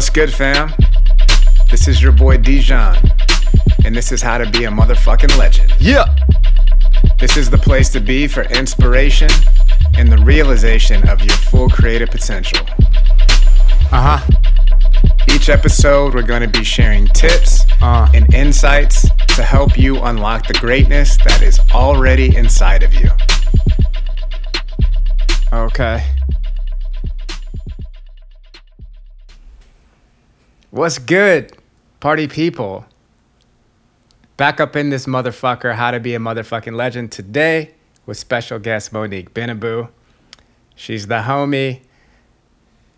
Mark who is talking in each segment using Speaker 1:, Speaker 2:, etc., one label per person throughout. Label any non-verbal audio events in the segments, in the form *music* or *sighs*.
Speaker 1: What's good, fam? This is your boy Dijon, and this is how to be a motherfucking legend.
Speaker 2: Yeah.
Speaker 1: This is the place to be for inspiration and the realization of your full creative potential.
Speaker 2: Uh huh.
Speaker 1: Each episode, we're going to be sharing tips
Speaker 2: Uh.
Speaker 1: and insights to help you unlock the greatness that is already inside of you.
Speaker 2: Okay.
Speaker 1: What's good, party people? Back up in this motherfucker, How to Be a Motherfucking Legend today with special guest Monique Benabou. She's the homie.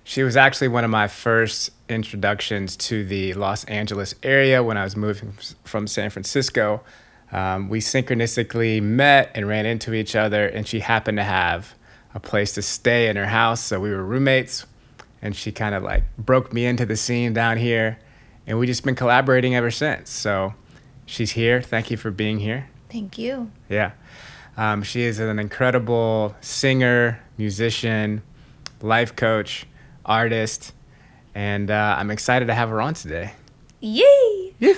Speaker 1: She was actually one of my first introductions to the Los Angeles area when I was moving from San Francisco. Um, we synchronistically met and ran into each other, and she happened to have a place to stay in her house. So we were roommates, and she kind of like broke me into the scene down here, and we just been collaborating ever since. So she's here. Thank you for being here.
Speaker 3: Thank you.
Speaker 1: Yeah. Um, she is an incredible singer, musician, life coach, artist, and uh, I'm excited to have her on today.
Speaker 3: Yay! *laughs*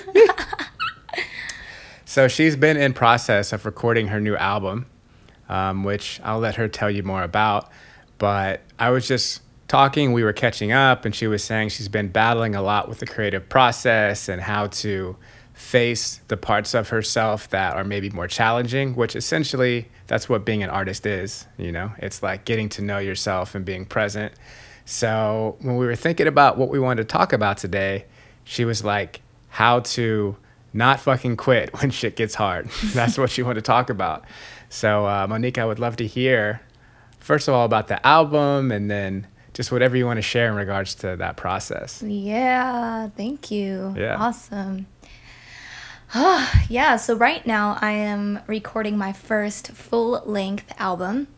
Speaker 1: So she's been in process of recording her new album, um, which I'll let her tell you more about. But I was just talking, we were catching up, and she was saying she's been battling a lot with the creative process and how to face the parts of herself that are maybe more challenging, which essentially that's what being an artist is, you know? It's like getting to know yourself and being present. So when we were thinking about what we wanted to talk about today, she was like, how to not fucking quit *laughs* when shit gets hard. *laughs* That's what she wanted to talk about. So, uh, Monique, I would love to hear, first of all, about the album and then just whatever you want to share in regards to that process.
Speaker 3: Yeah, thank you.
Speaker 1: Yeah.
Speaker 3: Awesome. *sighs* yeah, so right now I am recording my first full length album.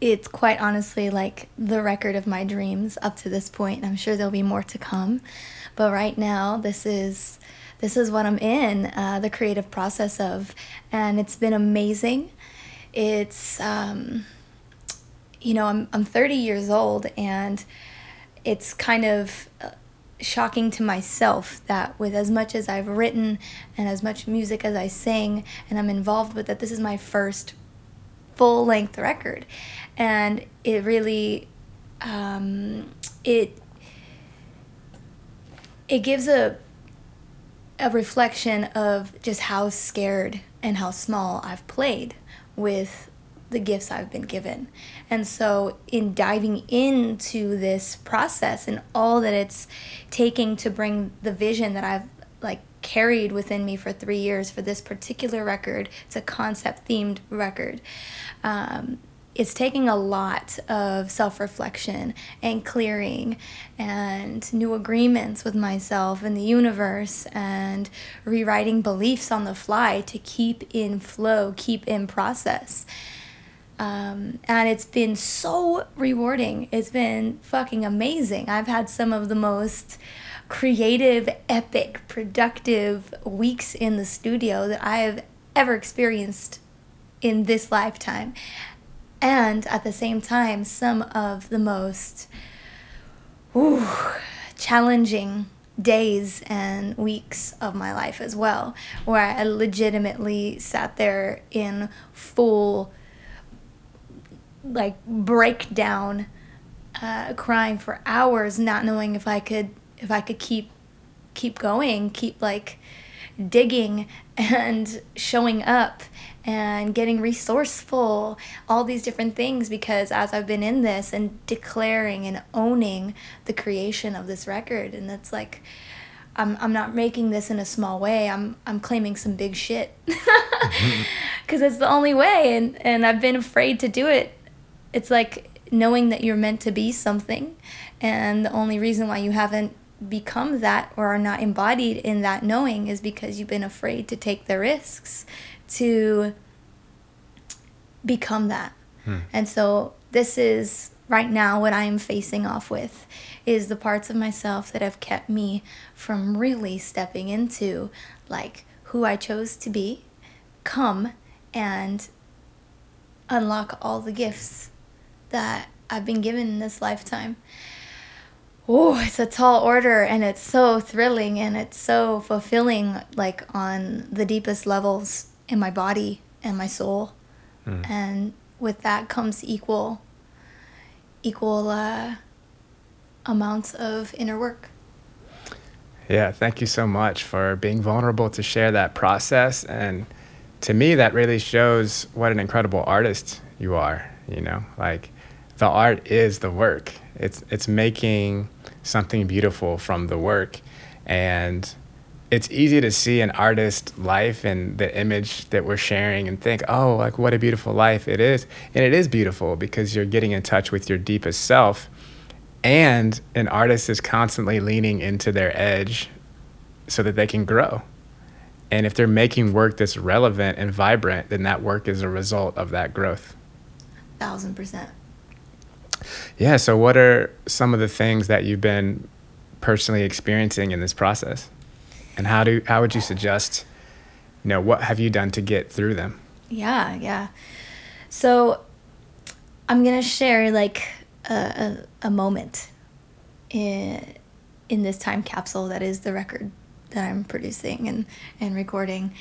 Speaker 3: It's quite honestly like the record of my dreams up to this point. I'm sure there'll be more to come. But right now, this is this is what I'm in, uh, the creative process of, and it's been amazing. It's um, you know, I'm I'm 30 years old, and it's kind of uh, shocking to myself that with as much as I've written and as much music as I sing and I'm involved with, that this is my first full length record, and it really um, it it gives a a reflection of just how scared and how small I've played with the gifts I've been given. And so, in diving into this process and all that it's taking to bring the vision that I've like carried within me for three years for this particular record, it's a concept themed record. Um, it's taking a lot of self reflection and clearing and new agreements with myself and the universe and rewriting beliefs on the fly to keep in flow, keep in process. Um, and it's been so rewarding. It's been fucking amazing. I've had some of the most creative, epic, productive weeks in the studio that I have ever experienced in this lifetime and at the same time some of the most ooh, challenging days and weeks of my life as well where i legitimately sat there in full like breakdown uh, crying for hours not knowing if i could if i could keep keep going keep like digging and showing up and getting resourceful, all these different things because as I've been in this and declaring and owning the creation of this record and it's like I'm I'm not making this in a small way. I'm I'm claiming some big shit. *laughs* *laughs* *laughs* Cuz it's the only way and and I've been afraid to do it. It's like knowing that you're meant to be something and the only reason why you haven't become that or are not embodied in that knowing is because you've been afraid to take the risks to become that. Hmm. And so this is right now what I am facing off with is the parts of myself that have kept me from really stepping into like who I chose to be, come and unlock all the gifts that I've been given in this lifetime. oh, it's a tall order and it's so thrilling and it's so fulfilling, like on the deepest levels in my body and my soul. Mm. And with that comes equal, equal uh, amounts of inner work.
Speaker 1: Yeah, thank you so much for being vulnerable to share that process. And to me, that really shows what an incredible artist you are. You know, like the art is the work. It's it's making something beautiful from the work, and it's easy to see an artist life and the image that we're sharing and think, oh, like what a beautiful life it is. And it is beautiful because you're getting in touch with your deepest self. And an artist is constantly leaning into their edge so that they can grow. And if they're making work that's relevant and vibrant, then that work is a result of that growth.
Speaker 3: Thousand percent.
Speaker 1: Yeah. So, what are some of the things that you've been personally experiencing in this process? And how do how would you suggest, you know, what have you done to get through them?
Speaker 3: Yeah, yeah. So I'm gonna share like a, a, a moment in in this time capsule that is the record that I'm producing and and recording.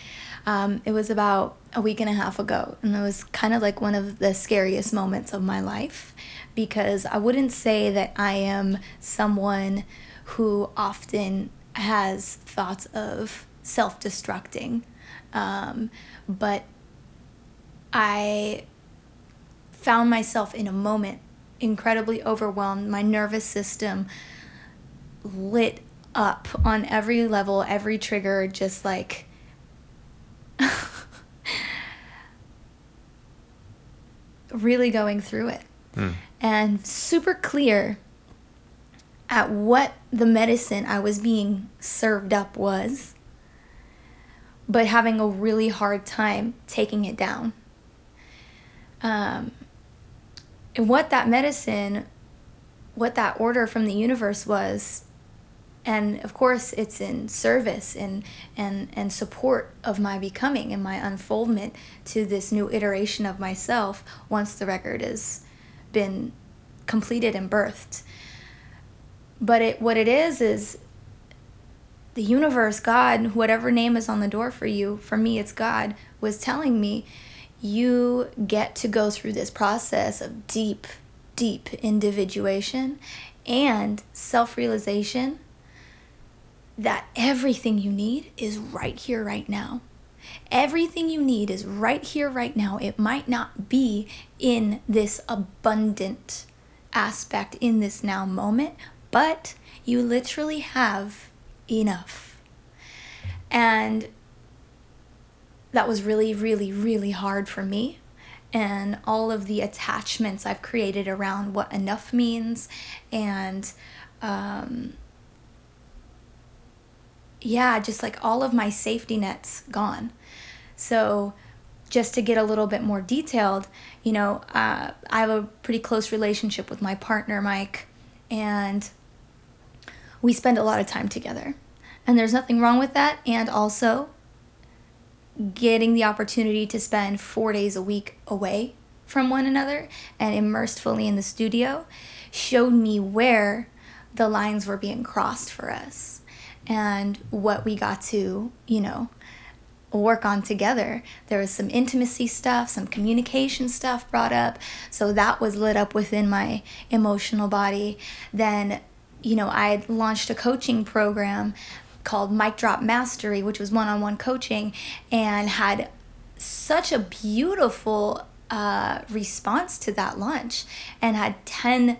Speaker 3: Um, it was about a week and a half ago, and it was kind of like one of the scariest moments of my life because I wouldn't say that I am someone who often has thoughts of self destructing. Um, but I found myself in a moment incredibly overwhelmed. My nervous system lit up on every level, every trigger, just like. *laughs* really going through it. Mm. And super clear at what the medicine I was being served up was, but having a really hard time taking it down. Um, and what that medicine, what that order from the universe was, and of course it's in service and and and support of my becoming and my unfoldment to this new iteration of myself once the record has been completed and birthed. But it what it is is the universe, God, whatever name is on the door for you, for me it's God, was telling me you get to go through this process of deep, deep individuation and self realization that everything you need is right here, right now. Everything you need is right here, right now. It might not be in this abundant aspect in this now moment, but you literally have enough. And that was really, really, really hard for me. And all of the attachments I've created around what enough means, and um, yeah, just like all of my safety nets gone. So, just to get a little bit more detailed, you know, uh, I have a pretty close relationship with my partner, Mike, and we spend a lot of time together. And there's nothing wrong with that. And also, getting the opportunity to spend four days a week away from one another and immersed fully in the studio showed me where the lines were being crossed for us and what we got to, you know, work on together. There was some intimacy stuff, some communication stuff brought up. So that was lit up within my emotional body. Then you know, I launched a coaching program called Mic Drop Mastery, which was one on one coaching, and had such a beautiful uh, response to that launch and had 10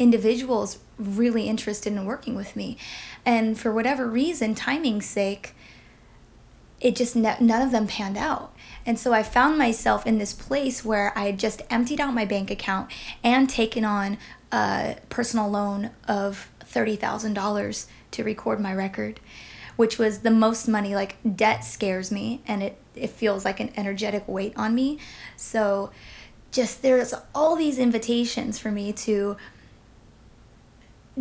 Speaker 3: individuals really interested in working with me. And for whatever reason, timing's sake, it just none of them panned out. And so I found myself in this place where I had just emptied out my bank account and taken on a personal loan of $30,000 to record my record, which was the most money. Like, debt scares me and it, it feels like an energetic weight on me. So, just there's all these invitations for me to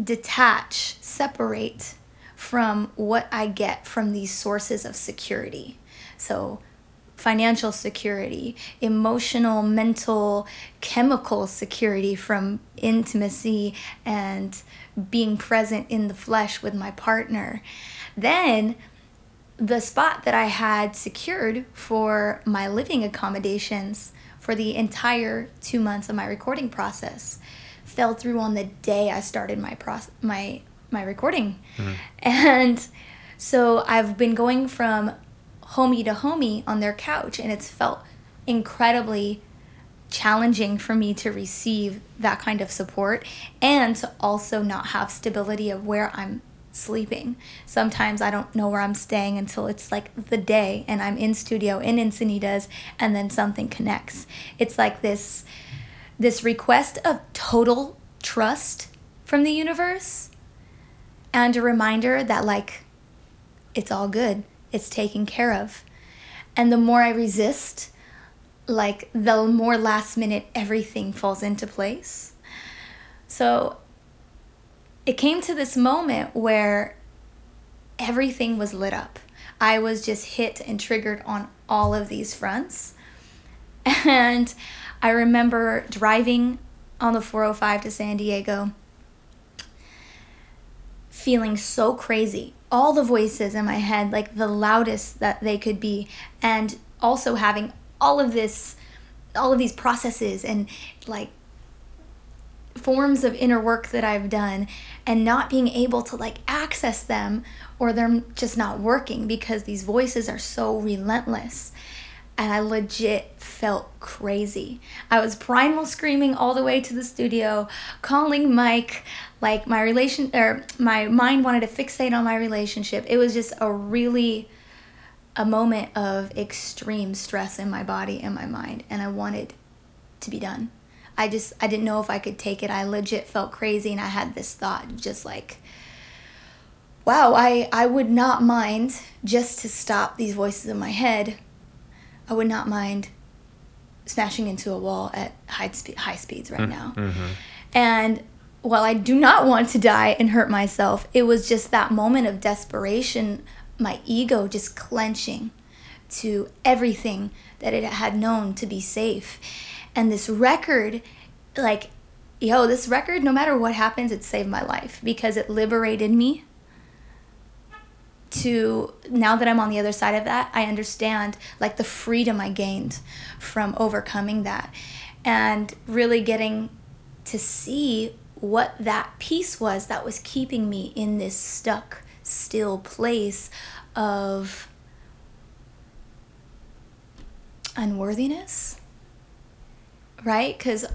Speaker 3: detach, separate from what I get from these sources of security. So, financial security, emotional, mental, chemical security from intimacy and being present in the flesh with my partner. Then the spot that I had secured for my living accommodations for the entire two months of my recording process fell through on the day I started my process, my my recording, mm-hmm. and so I've been going from homie to homie on their couch, and it's felt incredibly challenging for me to receive that kind of support and to also not have stability of where I'm sleeping. Sometimes I don't know where I'm staying until it's like the day and I'm in studio in Encinitas and then something connects. It's like this this request of total trust from the universe and a reminder that like it's all good. It's taken care of. And the more I resist, like the more last minute everything falls into place. So it came to this moment where everything was lit up. I was just hit and triggered on all of these fronts. And I remember driving on the 405 to San Diego, feeling so crazy. All the voices in my head, like the loudest that they could be, and also having all of this, all of these processes and like forms of inner work that I've done and not being able to like access them or they're just not working because these voices are so relentless and I legit felt crazy. I was primal screaming all the way to the studio, calling Mike like my relation or my mind wanted to fixate on my relationship. It was just a really a moment of extreme stress in my body and my mind and I wanted to be done. I just I didn't know if I could take it. I legit felt crazy and I had this thought just like wow, I I would not mind just to stop these voices in my head I would not mind smashing into a wall at high spe- high speeds right mm, now. Mm-hmm. And while I do not want to die and hurt myself, it was just that moment of desperation, my ego just clenching to everything that it had known to be safe. And this record, like, yo, this record, no matter what happens, it saved my life because it liberated me to now that I'm on the other side of that, I understand like the freedom I gained from overcoming that and really getting to see what that piece was that was keeping me in this stuck, still place of unworthiness, right? Because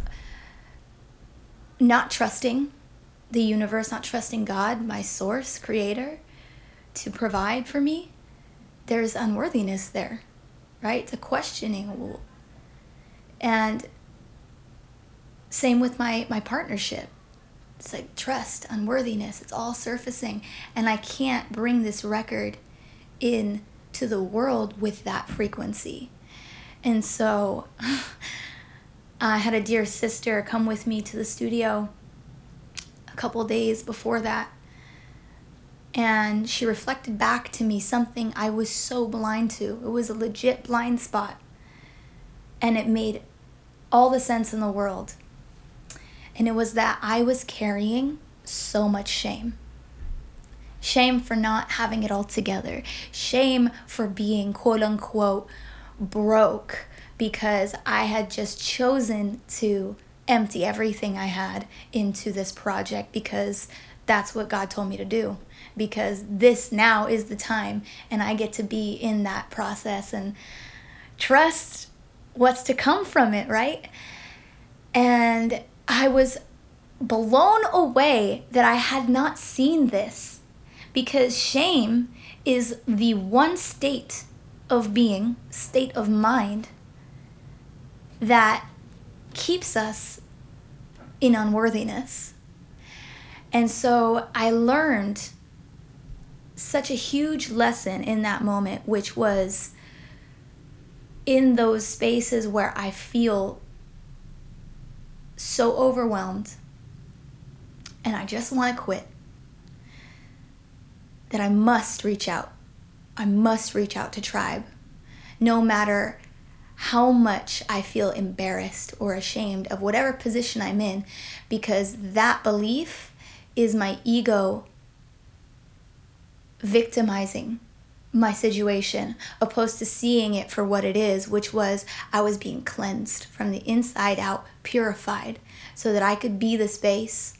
Speaker 3: not trusting the universe, not trusting God, my source, creator, to provide for me, there's unworthiness there, right? It's a questioning. And same with my, my partnership. It's like trust, unworthiness, it's all surfacing. And I can't bring this record in to the world with that frequency. And so *laughs* I had a dear sister come with me to the studio a couple days before that and she reflected back to me something I was so blind to. It was a legit blind spot. And it made all the sense in the world. And it was that I was carrying so much shame. Shame for not having it all together. Shame for being quote unquote broke because I had just chosen to empty everything I had into this project because that's what God told me to do because this now is the time and I get to be in that process and trust what's to come from it, right? And I was blown away that I had not seen this because shame is the one state of being, state of mind that keeps us in unworthiness. And so I learned such a huge lesson in that moment, which was in those spaces where I feel so overwhelmed and I just want to quit, that I must reach out. I must reach out to tribe. no matter how much I feel embarrassed or ashamed of whatever position I'm in, because that belief is my ego victimizing my situation opposed to seeing it for what it is, which was I was being cleansed from the inside out, purified, so that I could be the space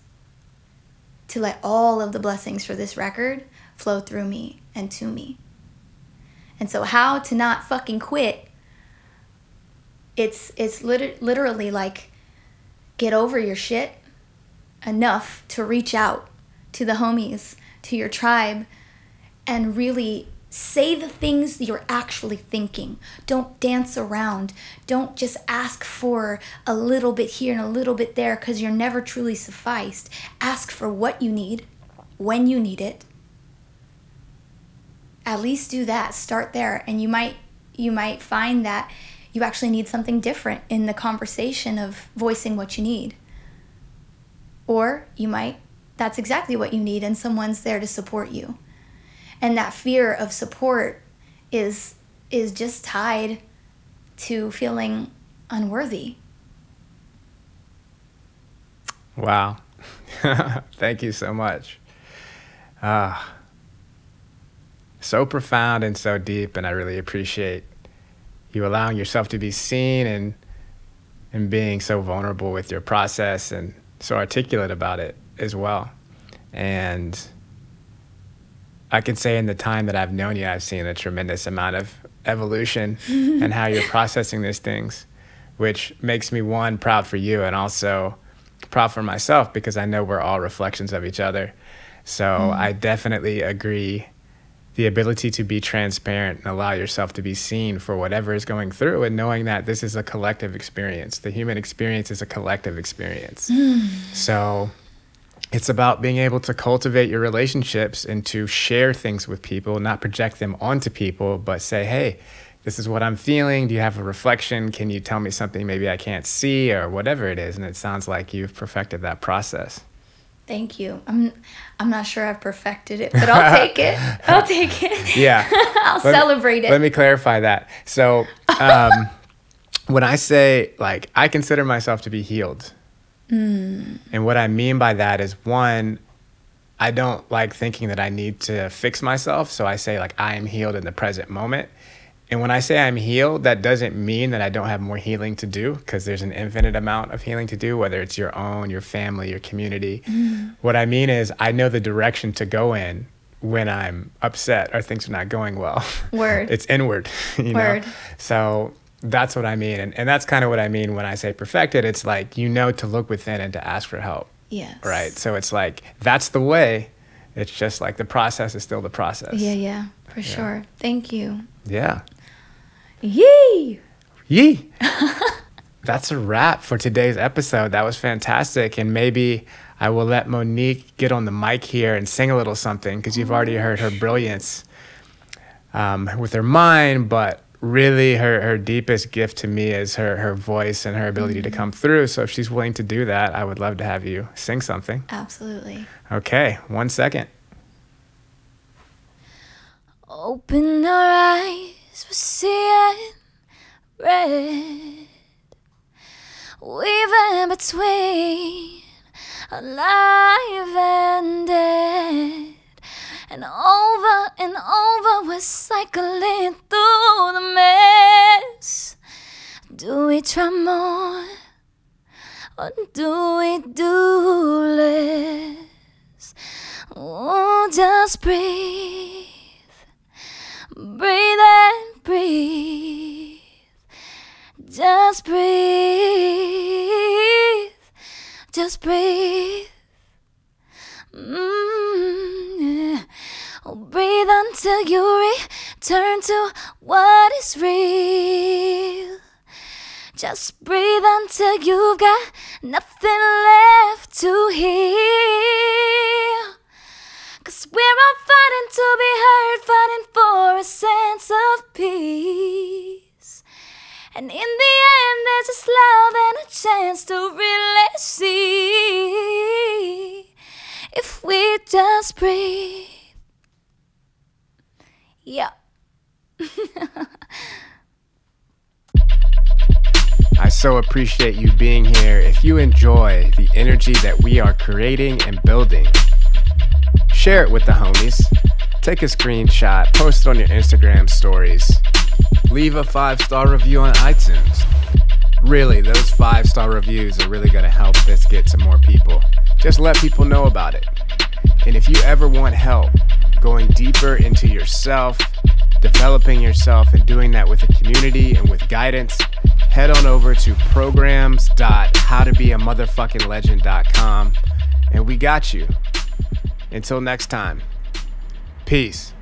Speaker 3: to let all of the blessings for this record flow through me and to me. And so how to not fucking quit it's it's lit- literally like get over your shit enough to reach out to the homies, to your tribe and really say the things you're actually thinking. Don't dance around. Don't just ask for a little bit here and a little bit there because you're never truly sufficed. Ask for what you need, when you need it. At least do that. Start there and you might you might find that you actually need something different in the conversation of voicing what you need. Or you might that's exactly what you need and someone's there to support you and that fear of support is is just tied to feeling unworthy.
Speaker 1: Wow. *laughs* Thank you so much. Ah. So profound and so deep and i really appreciate you allowing yourself to be seen and and being so vulnerable with your process and so articulate about it as well. And I can say in the time that I've known you, I've seen a tremendous amount of evolution *laughs* and how you're processing these things, which makes me one proud for you and also proud for myself because I know we're all reflections of each other. So mm. I definitely agree. The ability to be transparent and allow yourself to be seen for whatever is going through, and knowing that this is a collective experience. The human experience is a collective experience. Mm. *sighs* So it's about being able to cultivate your relationships and to share things with people, not project them onto people, but say, hey, this is what I'm feeling. Do you have a reflection? Can you tell me something maybe I can't see or whatever it is? And it sounds like you've perfected that process.
Speaker 3: Thank you. I'm I'm not sure I've perfected it, but I'll take it. *laughs* I'll take it.
Speaker 1: Yeah. *laughs*
Speaker 3: I'll let celebrate
Speaker 1: me,
Speaker 3: it.
Speaker 1: Let me clarify that. So, um, *laughs* when I say like I consider myself to be healed, Mm. And what I mean by that is one, I don't like thinking that I need to fix myself. So I say, like, I am healed in the present moment. And when I say I'm healed, that doesn't mean that I don't have more healing to do because there's an infinite amount of healing to do, whether it's your own, your family, your community. Mm. What I mean is, I know the direction to go in when I'm upset or things are not going well.
Speaker 3: Word. *laughs*
Speaker 1: it's inward, *laughs* you Word. know? So that's what I mean. And, and that's kind of what I mean when I say perfected. It's like you know to look within and to ask for help.
Speaker 3: Yes.
Speaker 1: Right. So it's like that's the way. It's just like the process is still the process.
Speaker 3: Yeah, yeah, for yeah. sure. Thank you.
Speaker 1: Yeah.
Speaker 3: Yee.
Speaker 1: Yee. *laughs* that's a wrap for today's episode. That was fantastic. And maybe I will let Monique get on the mic here and sing a little something because you've already heard her brilliance um, with her mind, but really her, her deepest gift to me is her, her voice and her ability mm-hmm. to come through. So if she's willing to do that, I would love to have you sing something.
Speaker 3: Absolutely.
Speaker 1: Okay, one second.
Speaker 3: Open our eyes, we're seeing red. Weaving between alive and dead. And over and over we're cycling through the mess. Do we try more? Or do we do less? Oh, just breathe. Breathe and breathe. Just breathe. Just breathe. Mm, oh, breathe until you return to what is real. Just breathe until you've got nothing left to heal. Cause we're all fighting to be heard, fighting for a sense of peace. And in the end, there's just love and a chance to really see if we just breathe. Yeah. *laughs*
Speaker 1: I so appreciate you being here. If you enjoy the energy that we are creating and building, share it with the homies. Take a screenshot, post it on your Instagram stories. Leave a five star review on iTunes. Really, those five star reviews are really going to help this get to more people. Just let people know about it. And if you ever want help going deeper into yourself, developing yourself, and doing that with a community and with guidance, head on over to programs.howtobeamotherfuckinglegend.com and we got you. Until next time, peace.